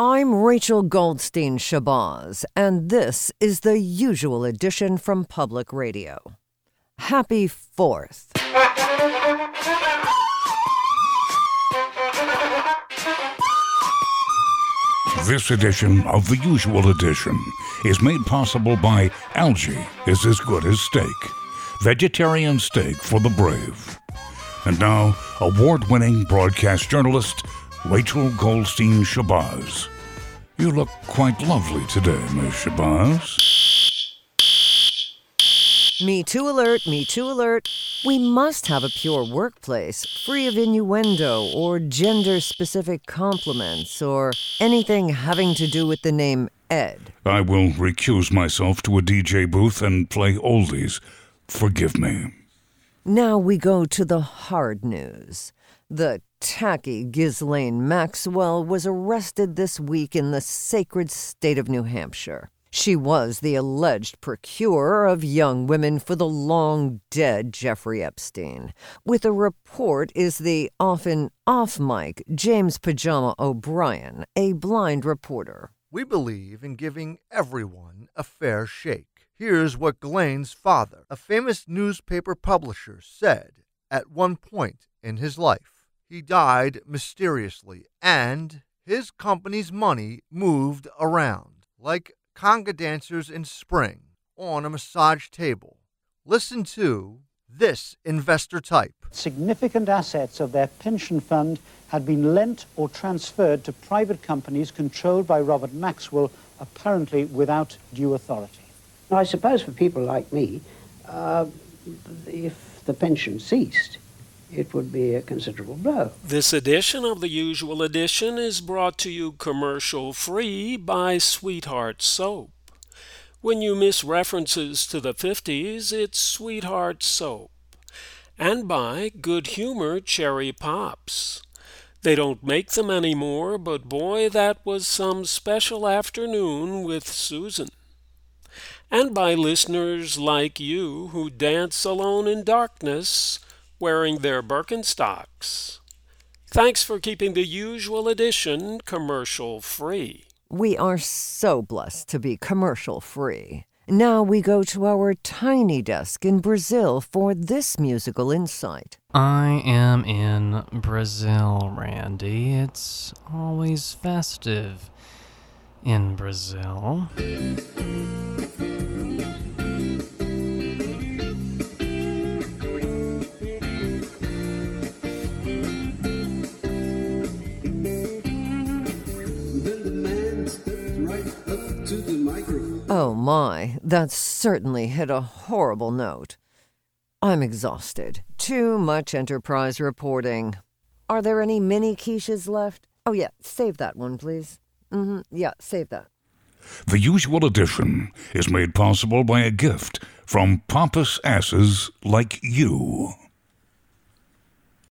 I'm Rachel Goldstein Shabazz, and this is the usual edition from Public Radio. Happy 4th. This edition of The Usual Edition is made possible by Algae is as good as steak. Vegetarian steak for the brave. And now, award winning broadcast journalist Rachel Goldstein Shabazz. You look quite lovely today, Miss Shabazz. Me Too alert, Me Too alert. We must have a pure workplace, free of innuendo or gender specific compliments or anything having to do with the name Ed. I will recuse myself to a DJ booth and play oldies. Forgive me. Now we go to the hard news. The tacky Ghislaine Maxwell was arrested this week in the sacred state of New Hampshire. She was the alleged procurer of young women for the long dead Jeffrey Epstein. With a report is the often off mic James Pajama O'Brien, a blind reporter. We believe in giving everyone a fair shake. Here's what Ghislaine's father, a famous newspaper publisher, said at one point in his life. He died mysteriously, and his company's money moved around like conga dancers in spring on a massage table. Listen to this investor type. Significant assets of their pension fund had been lent or transferred to private companies controlled by Robert Maxwell, apparently without due authority. I suppose for people like me, uh, if the pension ceased, it would be a considerable blow. This edition of the usual edition is brought to you commercial free by Sweetheart Soap. When you miss references to the 50s, it's Sweetheart Soap. And by Good Humor Cherry Pops. They don't make them anymore, but boy, that was some special afternoon with Susan. And by listeners like you who dance alone in darkness wearing their Birkenstocks. Thanks for keeping the usual edition commercial free. We are so blessed to be commercial free. Now we go to our tiny desk in Brazil for this musical insight. I am in Brazil, Randy. It's always festive in Brazil. My, that certainly hit a horrible note. I'm exhausted. Too much enterprise reporting. Are there any mini quiches left? Oh, yeah, save that one, please. Mm-hmm. Yeah, save that. The usual edition is made possible by a gift from pompous asses like you.